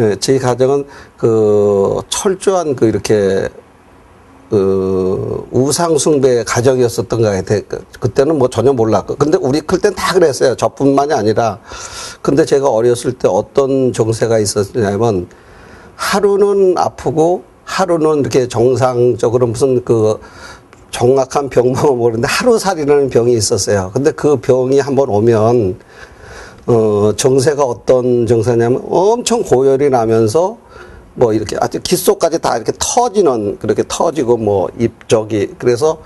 예, 저희 가정은 그 철저한 그 이렇게 그 우상숭배 가정이었었던 것 같아요. 그- 그때는 뭐 전혀 몰랐고. 근데 우리 클 땐 다 그랬어요. 저뿐만이 아니라. 근데 제가 어렸을 때 어떤 정세가 있었냐면 하루는 아프고 하루는 이렇게 정상적으로 무슨 그 정확한 병명은 모르는데 하루살이라는 병이 있었어요. 근데 그 병이 한번 오면 어, 정세가 어떤 정세냐면 엄청 고열이 나면서 뭐 이렇게 아주 귓속까지 다 이렇게 터지는 그렇게 터지고 뭐 입적이 그래서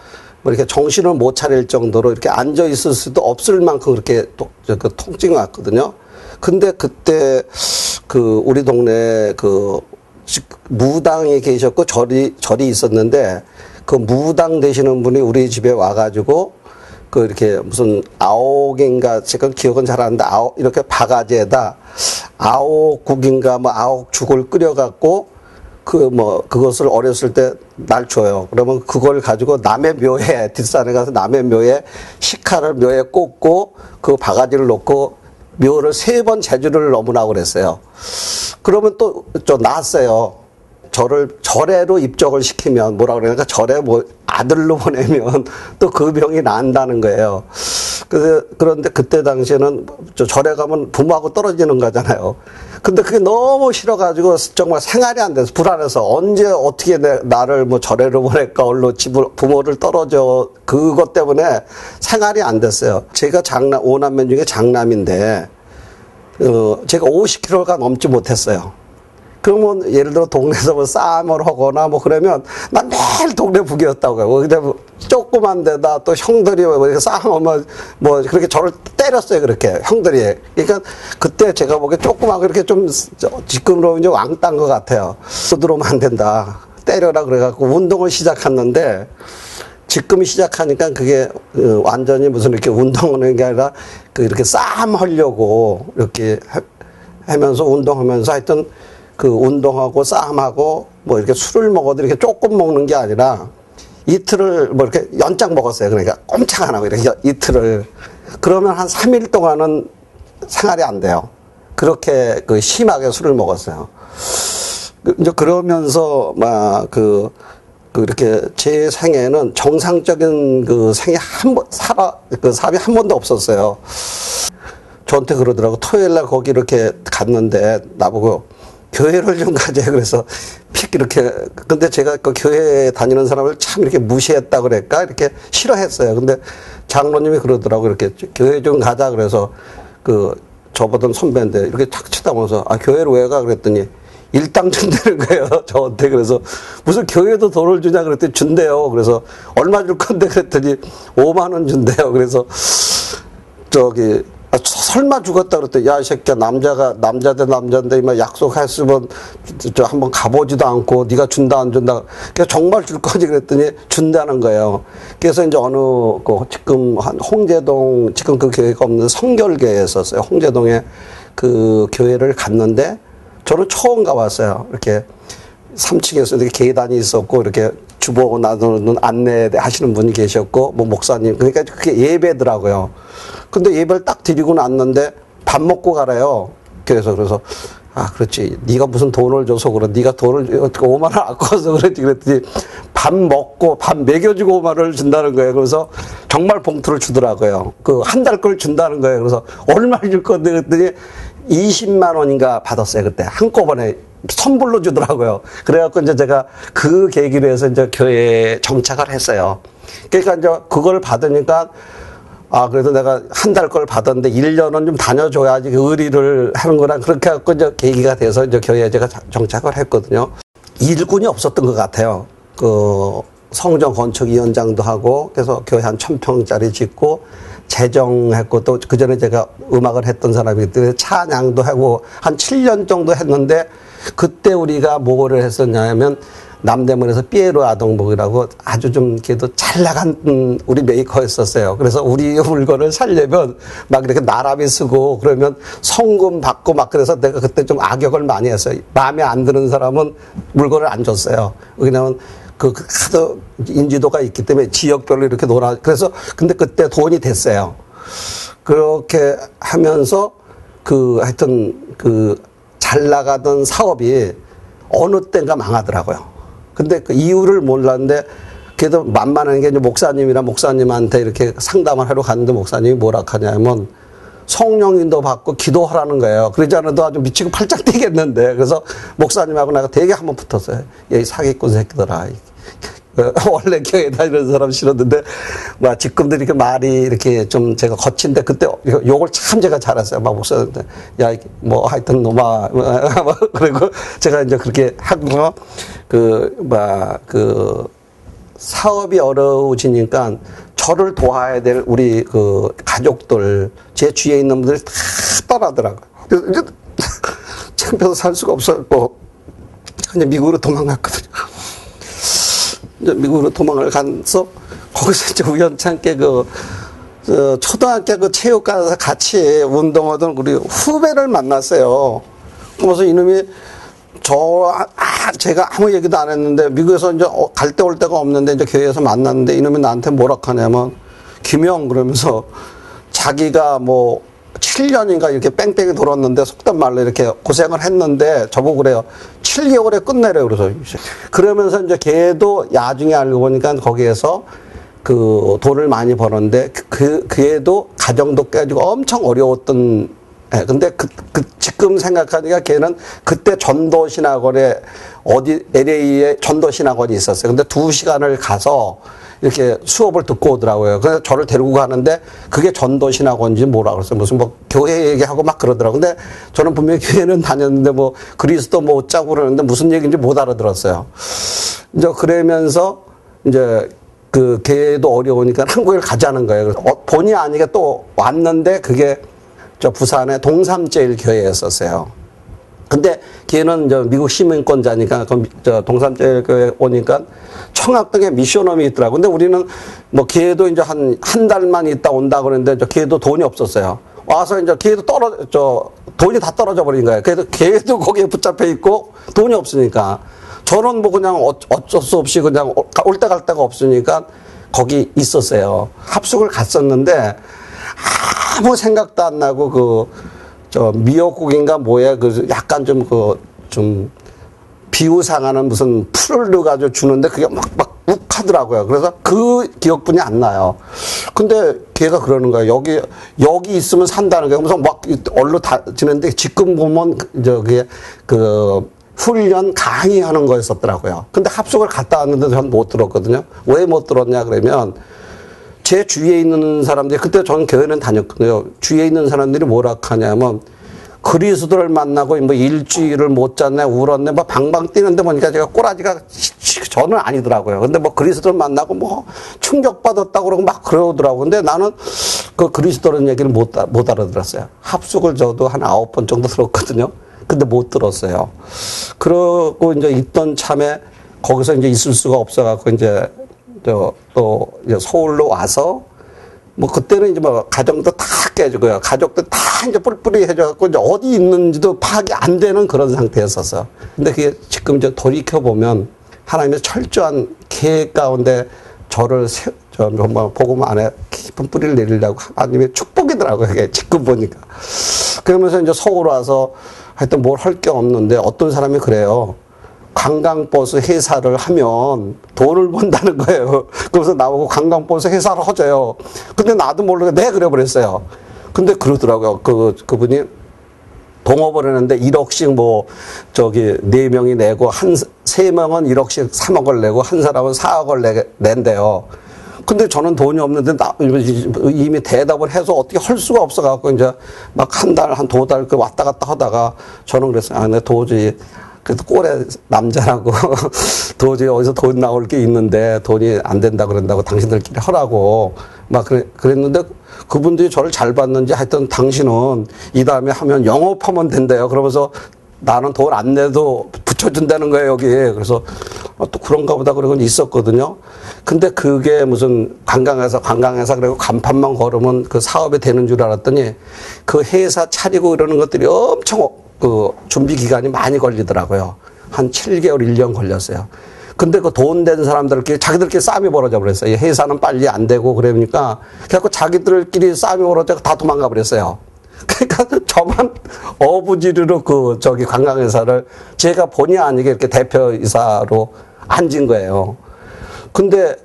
뭐 이렇게 정신을 못 차릴 정도로 이렇게 앉아 있을 수도 없을 만큼 그렇게 또, 저, 그 통증이 왔거든요. 근데 그때 그 우리 동네 그 직- 무당이 계셨고 절이 절이 있었는데 그 무당 되시는 분이 우리 집에 와가지고 그 이렇게 무슨 아옥인가 지금 기억은 잘 안 나. 아옥 이렇게 바가지에다 아옥국인가 뭐 아옥죽을 끓여갖고 그 뭐 그것을 어렸을 때 날 줘요. 그러면 그걸 가지고 남의 묘에 뒷산에 가서 남의 묘에 식칼을 묘에 꽂고 그 바가지를 놓고 묘를 세 번 제주를 넘으라고 그랬어요. 그러면 또 저 나왔어요. 저를 절에로 입적을 시키면 뭐라 그러니까 절에 뭐 아들로 보내면 또 그 병이 난다는 거예요. 그런데 그때 당시에는 저 절에 가면 부모하고 떨어지는 거잖아요. 근데 그게 너무 싫어가지고 정말 생활이 안 돼서 불안해서 언제 어떻게 내, 나를 뭐 절에로 보낼까 얼로 집을 부모를 떨어져 그것 때문에 생활이 안 됐어요. 제가 장남 오남매 중에 장남인데 어, 제가 50kg가 넘지 못했어요. 그러면 예를 들어 동네에서 뭐 싸움을 하거나 뭐 그러면 난 매일 동네 북이었다고요. 근데 뭐 조그만 데다 또 형들이 뭐 이렇게 싸움하면 뭐 그렇게 저를 때렸어요. 그렇게 형들이. 그러니까 그때 제가 보기에 조그만 그렇게 좀 지금으로 이제 왕딴 것 같아요. 들어오면 안 된다. 때려라 그래갖고 운동을 시작했는데 지금 시작하니까 그게 어, 완전히 무슨 이렇게 운동하는 게 아니라 그 이렇게 싸움 하려고 이렇게 하- 하면서 운동하면서 하여튼 그 운동하고 싸움하고 뭐 이렇게 술을 먹어도 이렇게 조금 먹는 게 아니라 이틀을 뭐 이렇게 연장 먹었어요. 그러니까 꼼짝 안 하고 이렇게 이틀을 그러면 한 3일 동안은 생활이 안 돼요. 그렇게 그 심하게 술을 먹었어요. 그 이제 그러면서 막그 그 이렇게 제 생애는 정상적인 그 생애 한번 살아 그 삶이 한 번도 없었어요. 저한테 그러더라고 토요일 날 거기 이렇게 갔는데 나보고 교회를 좀 가자 그래서 픽 이렇게. 근데 제가 그 교회 다니는 사람을 참 이렇게 무시했다 그럴까? 이렇게 싫어했어요. 근데 장로님이 그러더라고. 이렇게 교회 좀 가자. 그래서 그 저보던 선배인데 이렇게 탁 쳐다보면서 아 교회를 왜 가? 그랬더니 일당 준다는 거예요 저한테. 그래서 무슨 교회도 돈을 주냐? 그랬더니 준대요. 그래서 얼마 줄 건데? 그랬더니 5만 원 준대요. 그래서 저기 아, 설마 죽었다 그랬더니 야이 새끼야 남자가 남자 대 남자인데 막 약속했으면 저, 저 한번 가보지도 않고 네가 준다 안 준다. 그래서 정말 줄 거지 그랬더니 준다는 거예요. 그래서 이제 어느 그 지금 한 홍제동 지금 그 교회가 없는 성결교회에 있었어요. 홍제동에 그 교회를 갔는데 저는 처음 가봤어요. 이렇게 3층에서 이렇게 계단이 있었고 이렇게 주보고 나누는 안내 하시는 분이 계셨고 뭐 목사님 그러니까 그게 예배더라고요. 근데 예배를 딱 드리고 났는데 밥 먹고 가래요. 그래서 그래서 아 그렇지 네가 무슨 돈을 줘서 그래 네가 돈을 어떻게 5만 원 아까워서 그랬지 그랬더니 밥 먹고 밥 먹여주고 5만 원을 준다는 거예요. 그래서 정말 봉투를 주더라고요. 그 한 달 걸 준다는 거예요. 그래서 얼마를 줄 건데 그랬더니 20만 원인가 받았어요 그때 한꺼번에 선불로 주더라고요. 그래갖고 이제 제가 그 계기로 해서 이제 교회에 정착을 했어요. 그러니까 이제 그걸 받으니까 아, 그래도 내가 한 달 걸 받았는데 1년은 좀 다녀줘야지 그 의리를 하는구나. 그렇게 해갖고 이제 계기가 돼서 이제 교회에 제가 정착을 했거든요. 일꾼이 없었던 것 같아요. 그 성정 건축 위원장도 하고 그래서 교회 한 천평짜리 짓고 재정했고 또 그 전에 제가 음악을 했던 사람이기 때문에 찬양도 하고 한 7년 정도 했는데 그때 우리가 뭐를 했었냐면 남대문에서 삐에로 아동복이라고 아주 좀 그래도 잘 나간 음, 우리 메이커였었어요. 그래서 우리 물건을 살려면 막 이렇게 나라비 쓰고 그러면 성금 받고 막 그래서 내가 그때 좀 악역을 많이 했어요. 마음에 안 드는 사람은 물건을 안 줬어요. 왜냐면 그 하도 인지도가 있기 때문에 지역별로 이렇게 놀아. 그래서 근데 그때 돈이 됐어요. 그렇게 하면서 그 하여튼 그 잘 나가던 사업이 어느 때인가 망하더라고요. 근데 그 이유를 몰랐는데 그래도 만만한 게 이제 목사님이나 목사님한테 이렇게 상담을 하러 갔는데 목사님이 뭐라 하냐면 성령인도 받고 기도하라는 거예요. 그러지 않아도 아주 미치고 팔짝 뛰겠는데. 그래서 목사님하고 내가 되게 한번 붙었어요. 이 사기꾼 새끼들아. 원래 교회 다니는 사람 싫었는데, 막 지금도 이렇게 말이 이렇게 좀 제가 거친데, 그때 욕을 참 제가 잘했어요. 막 목사한테. 야, 뭐 하여튼 놈아. 그리고 제가 이제 그렇게 하고, 그, 막, 그, 사업이 어려워지니까 저를 도와야 될 우리 그 가족들, 제 주위에 있는 분들이 다 떠나더라고요. 그래서 이제 창피해서 살 수가 없었고, 이제 미국으로 도망갔거든요. 미국으로 도망을 가서 거기서 이제 우연찮게 그, 그 초등학교 그 체육관에서 같이 운동하던 우리 후배를 만났어요. 그래서 이놈이 저, 아, 제가 아무 얘기도 안 했는데, 미국에서 이제 어, 갈때 올 데가 없는데, 이제 교회에서 만났는데, 이놈이 나한테 뭐라 하냐면, 김영, 그러면서 자기가 뭐, 7년인가 이렇게 뺑뺑이 돌았는데, 속단 말로 이렇게 고생을 했는데, 저보고 그래요. 7개월에 끝내래요. 그래서. 그러면서 이제 걔도 나중에 알고 보니까 거기에서 그 돈을 많이 벌었는데, 그, 그 애도 가정도 깨지고 엄청 어려웠던 예, 근데 그, 그, 지금 생각하니까 걔는 그때 전도신학원에 어디, LA에 전도신학원이 있었어요. 근데 두 시간을 가서 이렇게 수업을 듣고 오더라고요. 그래서 저를 데리고 가는데 그게 전도신학원인지 뭐라 그랬어요. 무슨 뭐 교회 얘기하고 막 그러더라고요. 근데 저는 분명히 교회는 다녔는데 뭐 그리스도 뭐 짜고 그러는데 무슨 얘기인지 못 알아들었어요. 이제 그러면서 이제 그 걔도 어려우니까 한국에 가자는 거예요. 그래서 어, 본의 아니게 또 왔는데 그게 저 부산의 동삼제일교회였었어요. 근데 걔는 저 미국 시민권자니까 저 동삼제일교회 오니까 청학동에 미션홈이 있더라고. 근데 우리는 뭐 걔도 이제 한 한 달만 있다 온다 그러는데 저 걔도 돈이 없었어요. 와서 이제 걔도 떨어 저 돈이 다 떨어져 버린 거예요. 그래도 걔도 거기에 붙잡혀 있고 돈이 없으니까 저는 뭐 그냥 어, 어쩔 수 없이 그냥 올 때 갈 데가 없으니까 거기 있었어요. 합숙을 갔었는데 아무 생각도 안 나고 그 저 미역국인가 뭐야 그 약간 좀 그 좀 비우상하는 무슨 풀을 넣어가지고 주는데 그게 막막 욱하더라고요. 그래서 그 기억뿐이 안 나요. 근데 걔가 그러는 거예요. 여기 여기 있으면 산다는 거예요. 그래서 막 얼로 다 지는데 지금 보면 저기 그 훈련 강의하는 거였었더라고요. 근데 합숙을 갔다 왔는데 전 못 들었거든요. 왜 못 들었냐 그러면 제 주위에 있는 사람들이 그때 저는 교회는 다녔거든요. 주위에 있는 사람들이 뭐라 하냐면 그리스도를 만나고 뭐 일주일을 못 잤네 울었네 뭐 방방 뛰는데 보니까 제가 꼬라지가 저는 아니더라고요. 근데 뭐 그리스도를 만나고 뭐 충격받았다고 그러고 막 그러더라고요. 근데 나는 그 그리스도라는 얘기를 못, 못 알아들었어요. 합숙을 저도 한 아홉 번 정도 들었거든요. 근데 못 들었어요. 그러고 이제 있던 참에 거기서 이제 있을 수가 없어갖고 이제 또 서울로 와서 뭐 그때는 이제 뭐 가정도 다 깨지고요. 가족도 다 이제 뿔뿔이 해져갖고 이제 어디 있는지도 파악이 안 되는 그런 상태였었어. 근데 그게 지금 이제 돌이켜 보면 하나님의 철저한 계획 가운데 저를 세, 저, 뭐, 복음 안에 깊은 뿌리를 내리려고 하나님의 축복이더라고요. 그게 지금 보니까. 그러면서 이제 서울 와서 하여튼 뭘 할 게 없는데 어떤 사람이 그래요. 관광버스 회사를 하면 돈을 번다는 거예요. 그래서 나보고 관광버스 회사를 하줘요. 근데 나도 모르게 네 그래 버렸어요. 근데 그러더라고요. 그 그분이 동업을 했는데 1억씩 뭐 저기 네 명이 내고 한 세 명은 1억씩 3억을 내고 한 사람은 4억을 내, 낸대요. 근데 저는 돈이 없는데 나, 이미 대답을 해서 어떻게 할 수가 없어갖고 이제 막 한 달, 한 두 달 그 왔다 갔다 하다가 저는 그랬어요. 아, 내 도저히 그래도 꼴에 남자라고 도저히 어디서 돈 나올 게 있는데 돈이 안 된다 그런다고 당신들끼리 하라고 막 그래, 그랬는데 그분들이 저를 잘 봤는지 하여튼 당신은 이 다음에 하면 영업하면 된대요. 그러면서 나는 돈 안 내도 붙여준다는 거예요, 여기. 그래서 어, 또 그런가 보다 그러고 있었거든요. 근데 그게 무슨 관광회사, 관광회사 그리고 간판만 걸으면 그 사업이 되는 줄 알았더니 그 회사 차리고 이러는 것들이 엄청 그 준비 기간이 많이 걸리더라고요. 한 7개월, 1년 걸렸어요. 근데 그 돈 된 사람들끼리 자기들끼리 싸움이 벌어져 버렸어요. 회사는 빨리 안 되고 그러니까 그래갖고 자기들끼리 싸움이 벌어져 다 도망가 버렸어요. 그러니까 저만 어부지리로 그 저기 관광회사를 제가 본의 아니게 이렇게 대표이사로 앉은 거예요. 근데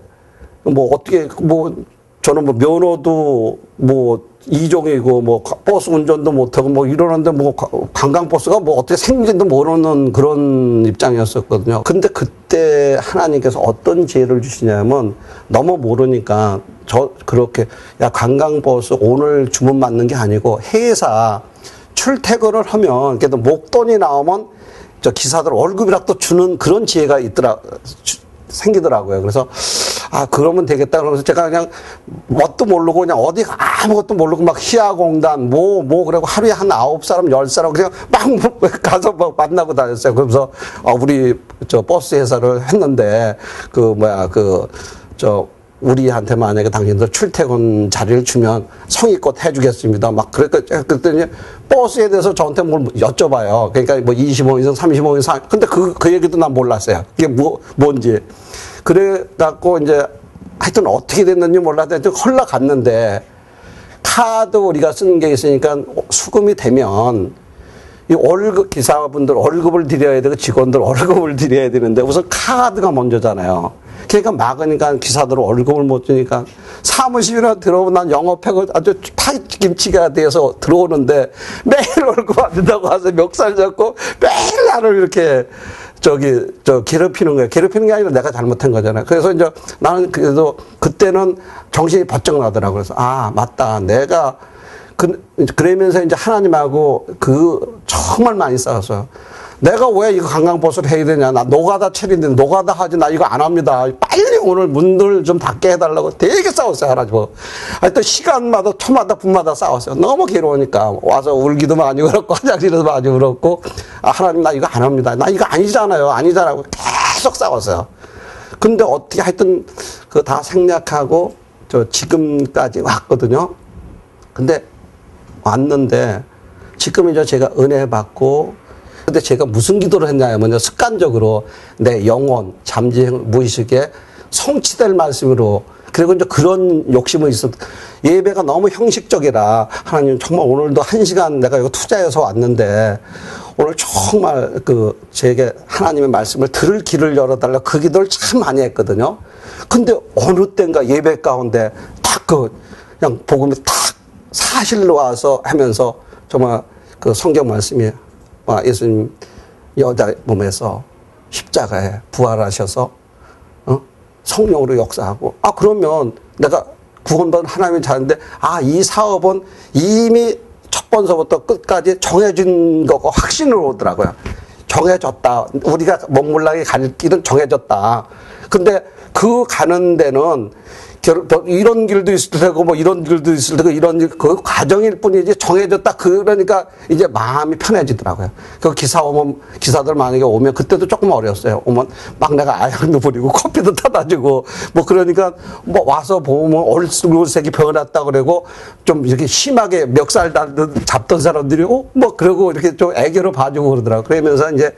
뭐 어떻게 뭐 저는 뭐 면허도 뭐 이종이고 뭐 버스 운전도 못하고 뭐 이러는데 뭐 관광버스가 뭐 어떻게 생긴지도 모르는 그런 입장이었었거든요. 근데 그때 하나님께서 어떤 지혜를 주시냐면 너무 모르니까 저 그렇게 야 관광버스 오늘 주문 맞는 게 아니고 회사 출퇴근을 하면 그래도 목돈이 나오면 저 기사들 월급이라도 주는 그런 지혜가 있더라 생기더라고요. 그래서 아 그러면 되겠다 그러면서 제가 그냥 뭣도 모르고 그냥 어디 아무것도 모르고 막 희화공단 뭐뭐 뭐 그러고 하루에 한 아홉 사람 열 사람 그냥 막 가서 막 만나고 다녔어요. 그러면서 아 우리 저 버스 회사를 했는데 그 뭐야 그저 우리한테 만약에 당신들 출퇴근 자리를 주면 성의껏 해주겠습니다. 막 그랬더니 그랬더니 버스에 대해서 저한테 뭘 여쭤봐요. 그러니까 뭐 25인 승 35인 상 근데 그, 그 얘기도 난 몰랐어요. 이게 뭐, 뭔지. 그래 갖고 이제 하여튼 어떻게 됐는지 몰랐는데 헐라 갔는데 카드 우리가 쓴게 있으니까 수금이 되면 이 월급 기사분들 월급을 드려야 되고 직원들 월급을 드려야 되는데 우선 카드가 먼저잖아요. 그러니까 막으니까 기사들 월급을 못 주니까 사무실이나 들어오면 난 영업팩을 아주 파김치가 돼서 들어오는데 매일 월급 안 준다고 와서 멱살 잡고 매일 나를 이렇게 저기 저 괴롭히는 거예요. 괴롭히는 게 아니라 내가 잘못한 거잖아요. 그래서 이제 나는 그래도 그때는 정신이 번쩍 나더라고. 그래서 아 맞다. 내가 그 그러면서 이제 하나님하고 그 정말 많이 싸웠어요. 내가 왜 이거 관광버스를 해야 되냐. 나 노가다 체리인데 노가다 하지. 나 이거 안 합니다. 빨리 오늘 문들 좀 닫게 해달라고 되게 싸웠어요. 하나님하고. 하여튼 시간마다, 초마다, 분마다 싸웠어요. 너무 괴로우니까. 와서 울기도 많이 울었고, 화장실에도 많이 울었고, 아, 하나님 나 이거 안 합니다. 나 이거 아니잖아요. 아니잖아요. 계속 싸웠어요. 근데 어떻게 하여튼 그 다 생략하고 저 지금까지 왔거든요. 근데 왔는데 지금 이제 제가 은혜 받고 근데 제가 무슨 기도를 했냐면 습관적으로 내 영혼, 잠재 무의식에 성취될 말씀으로 그리고 이제 그런 욕심은 있었. 예배가 너무 형식적이라 하나님 정말 오늘도 한 시간 내가 이거 투자해서 왔는데 오늘 정말 그 제게 하나님의 말씀을 들을 길을 열어달라 그 기도를 참 많이 했거든요. 근데 어느 때인가 예배 가운데 딱 그 그냥 복음이 탁 사실로 와서 하면서 정말 그 성경 말씀이 아, 예수님 여자 몸에서 십자가에 부활하셔서 어? 성령으로 역사하고 아 그러면 내가 구원받은 하나님의 자인데 아 이 사업은 이미 첫 번서부터 끝까지 정해진 거고 확신을 오더라고요. 정해졌다. 우리가 먹물랑이 갈 길은 정해졌다. 근데 그 가는 데는 이런 길도 있을 테고 뭐 이런 길도 있을 테고 이런 그 과정일 뿐이지 정해졌다 그러니까 이제 마음이 편해지더라고요. 그 기사 오면 기사들 만약에 오면 그때도 조금 어려웠어요. 오면 막 내가 아양도 부리고 커피도 타다 주고 뭐 그러니까 뭐 와서 보면 얼굴색이 변했다 그러고 좀 이렇게 심하게 멱살 잡던 사람들이 오뭐 그러고 이렇게 좀 애교로 봐주고 그러더라고. 그러면서 이제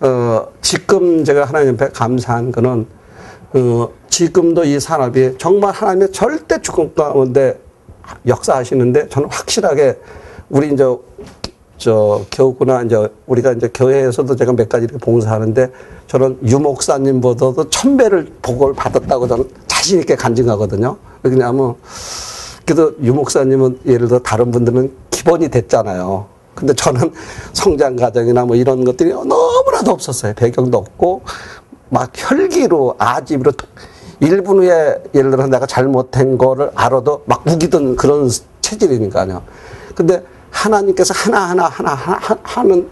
어 지금 제가 하나님 앞에 감사한 거는 어, 지금도 이 산업이 정말 하나님의 절대 주권 가운데 역사하시는데 저는 확실하게 우리 이제 저 교구나 이제 우리가 이제 교회에서도 제가 몇 가지 이렇게 봉사하는데 저는 유 목사님보다도 천 배를 복을 받았다고 저는 자신 있게 간증하거든요. 왜냐하면 그래도 유 목사님은 예를 들어 다른 분들은 기본이 됐잖아요. 근데 저는 성장 과정이나 뭐 이런 것들이 너무나도 없었어요. 배경도 없고 막 혈기로 아집으로 1분 후에 예를 들어서 내가 잘못한 거를 알아도 막 우기던 그런 체질이니까요. 근데 하나님께서 하나 하나 하나 하나 하는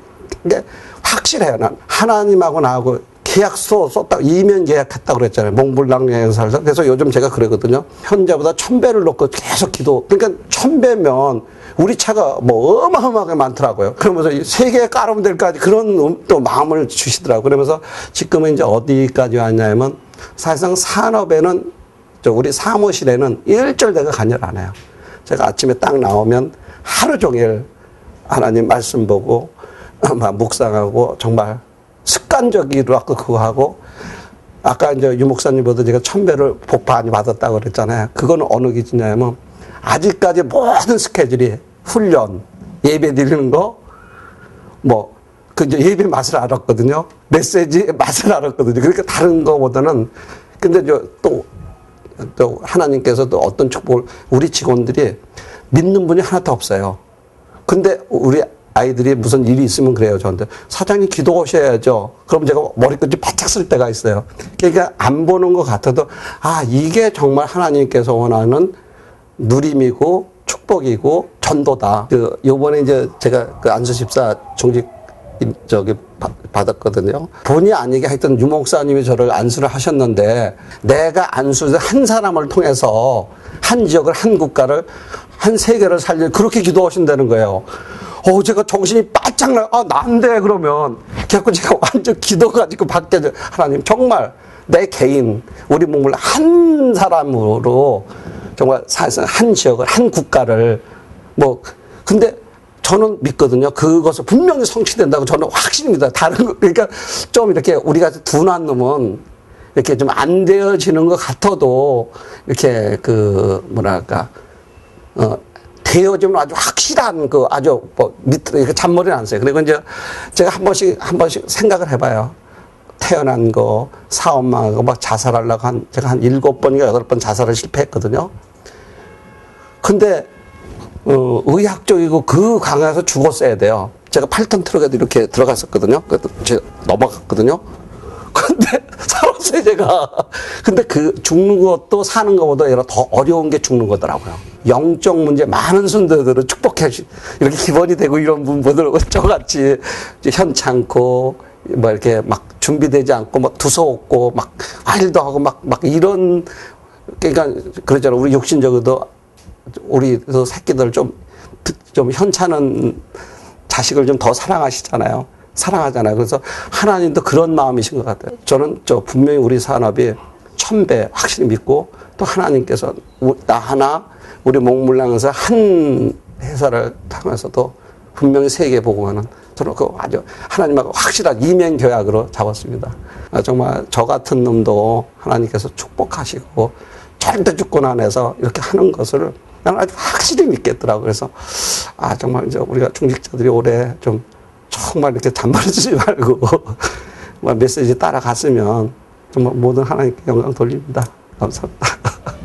게 확실해요. 난 하나님하고 나하고 계약서 썼다 이면 계약했다고 그랬잖아요. 몽블랑 살서 그래서 요즘 제가 그러거든요. 현재보다 천 배를 놓고 계속 기도. 그러니까 천 배면 우리 차가 뭐 어마어마하게 많더라고요. 그러면서 세계에 깔으면 될까지 그런 또 마음을 주시더라고요. 그러면서 지금은 이제 어디까지 왔냐면 사실상 산업에는 우리 사무실에는 일절 내가 관여를 안 해요. 제가 아침에 딱 나오면 하루 종일 하나님 말씀 보고 묵상하고 정말 습관적으로 아까 그거 하고 아까 이제 유 목사님보다 제가 천배를 복 많이 받았다고 그랬잖아요. 그거는 어느 기준이냐면 아직까지 모든 스케줄이 훈련, 예배 드리는 거, 뭐, 그 이제 예배 맛을 알았거든요. 메시지 맛을 알았거든요. 그러니까 다른 거보다는, 근데 저 또, 또 하나님께서 또 어떤 축복을, 우리 직원들이 믿는 분이 하나도 없어요. 근데 우리 아이들이 무슨 일이 있으면 그래요, 저한테. 사장님 기도 오셔야죠. 그럼 제가 머리끝이 바짝 쓸 때가 있어요. 그러니까 안 보는 것 같아도, 아, 이게 정말 하나님께서 원하는 누림이고 축복이고 전도다. 그, 요번에 이제 제가 그 안수 집사 중직 저기 받- 받았거든요. 본의 아니게 하여튼 유목사님이 저를 안수를 하셨는데 내가 안수를 한 사람을 통해서 한 지역을 한 국가를 한 세계를 살릴 그렇게 기도하신다는 거예요. 어, 제가 정신이 바짝 나, 아, 난데, 그러면. 그래갖고 제가 완전 기도가지고 밖에, 하나님, 정말 내 개인, 우리 몸을 한 사람으로 정말 사실상 한 지역을, 한 국가를 뭐, 근데 저는 믿거든요. 그것을 분명히 성취된다고 저는 확신입니다 다른 거, 그러니까 좀 이렇게 우리가 둔한 놈은 이렇게 좀 안 되어지는 것 같아도 이렇게 그, 뭐랄까, 어, 되어지면 아주 확실한 그 아주 뭐 밑으로 이렇게 잔머리는 안 써요. 그리고 이제 제가 한 번씩 한 번씩 생각을 해봐요. 태어난 거, 사업 망하고 막 자살하려고 한 제가 한 일곱 번인가 여덟 번 자살을 실패했거든요. 근데 어, 의학적이고 그 강에서 죽었어야 돼요. 제가 8톤 트럭에도 이렇게 들어갔었거든요. 제가 넘어갔거든요. 근데 살았어요, 제가. 근데 그 죽는 것도 사는 것보다 얘가 더 어려운 게 죽는 거더라고요. 영적 문제 많은 순대들은 축복해 주, 이렇게 기본이 되고 이런 분들 저같이 현찮고 뭐 이렇게 막 준비되지 않고 막 두서없고 막 일도 하고 막, 막 이런 그러니까 그러잖아. 우리 육신적으로도 우리 그 새끼들 좀, 좀 현찮은 자식을 좀 더 사랑하시잖아요. 사랑하잖아요. 그래서 하나님도 그런 마음이신 것 같아요. 저는 저 분명히 우리 산업이 천배 확실히 믿고 또 하나님께서 우- 나 하나 우리 목물랑에서 한 회사를 타면서도 분명히 세계 보고만은 저는 그 아주 하나님하고 확실한 이면 교약으로 잡았습니다. 아, 정말 저 같은 놈도 하나님께서 축복하시고 절대 주권 안에서 이렇게 하는 것을 나는 아주 확실히 믿겠더라고요. 그래서 아 정말 이제 우리가 중직자들이 올해 좀 정말 이렇게 잔말해주지 말고 뭐 메시지 따라갔으면 정말 모든 하나님께 영광 돌립니다. 감사합니다.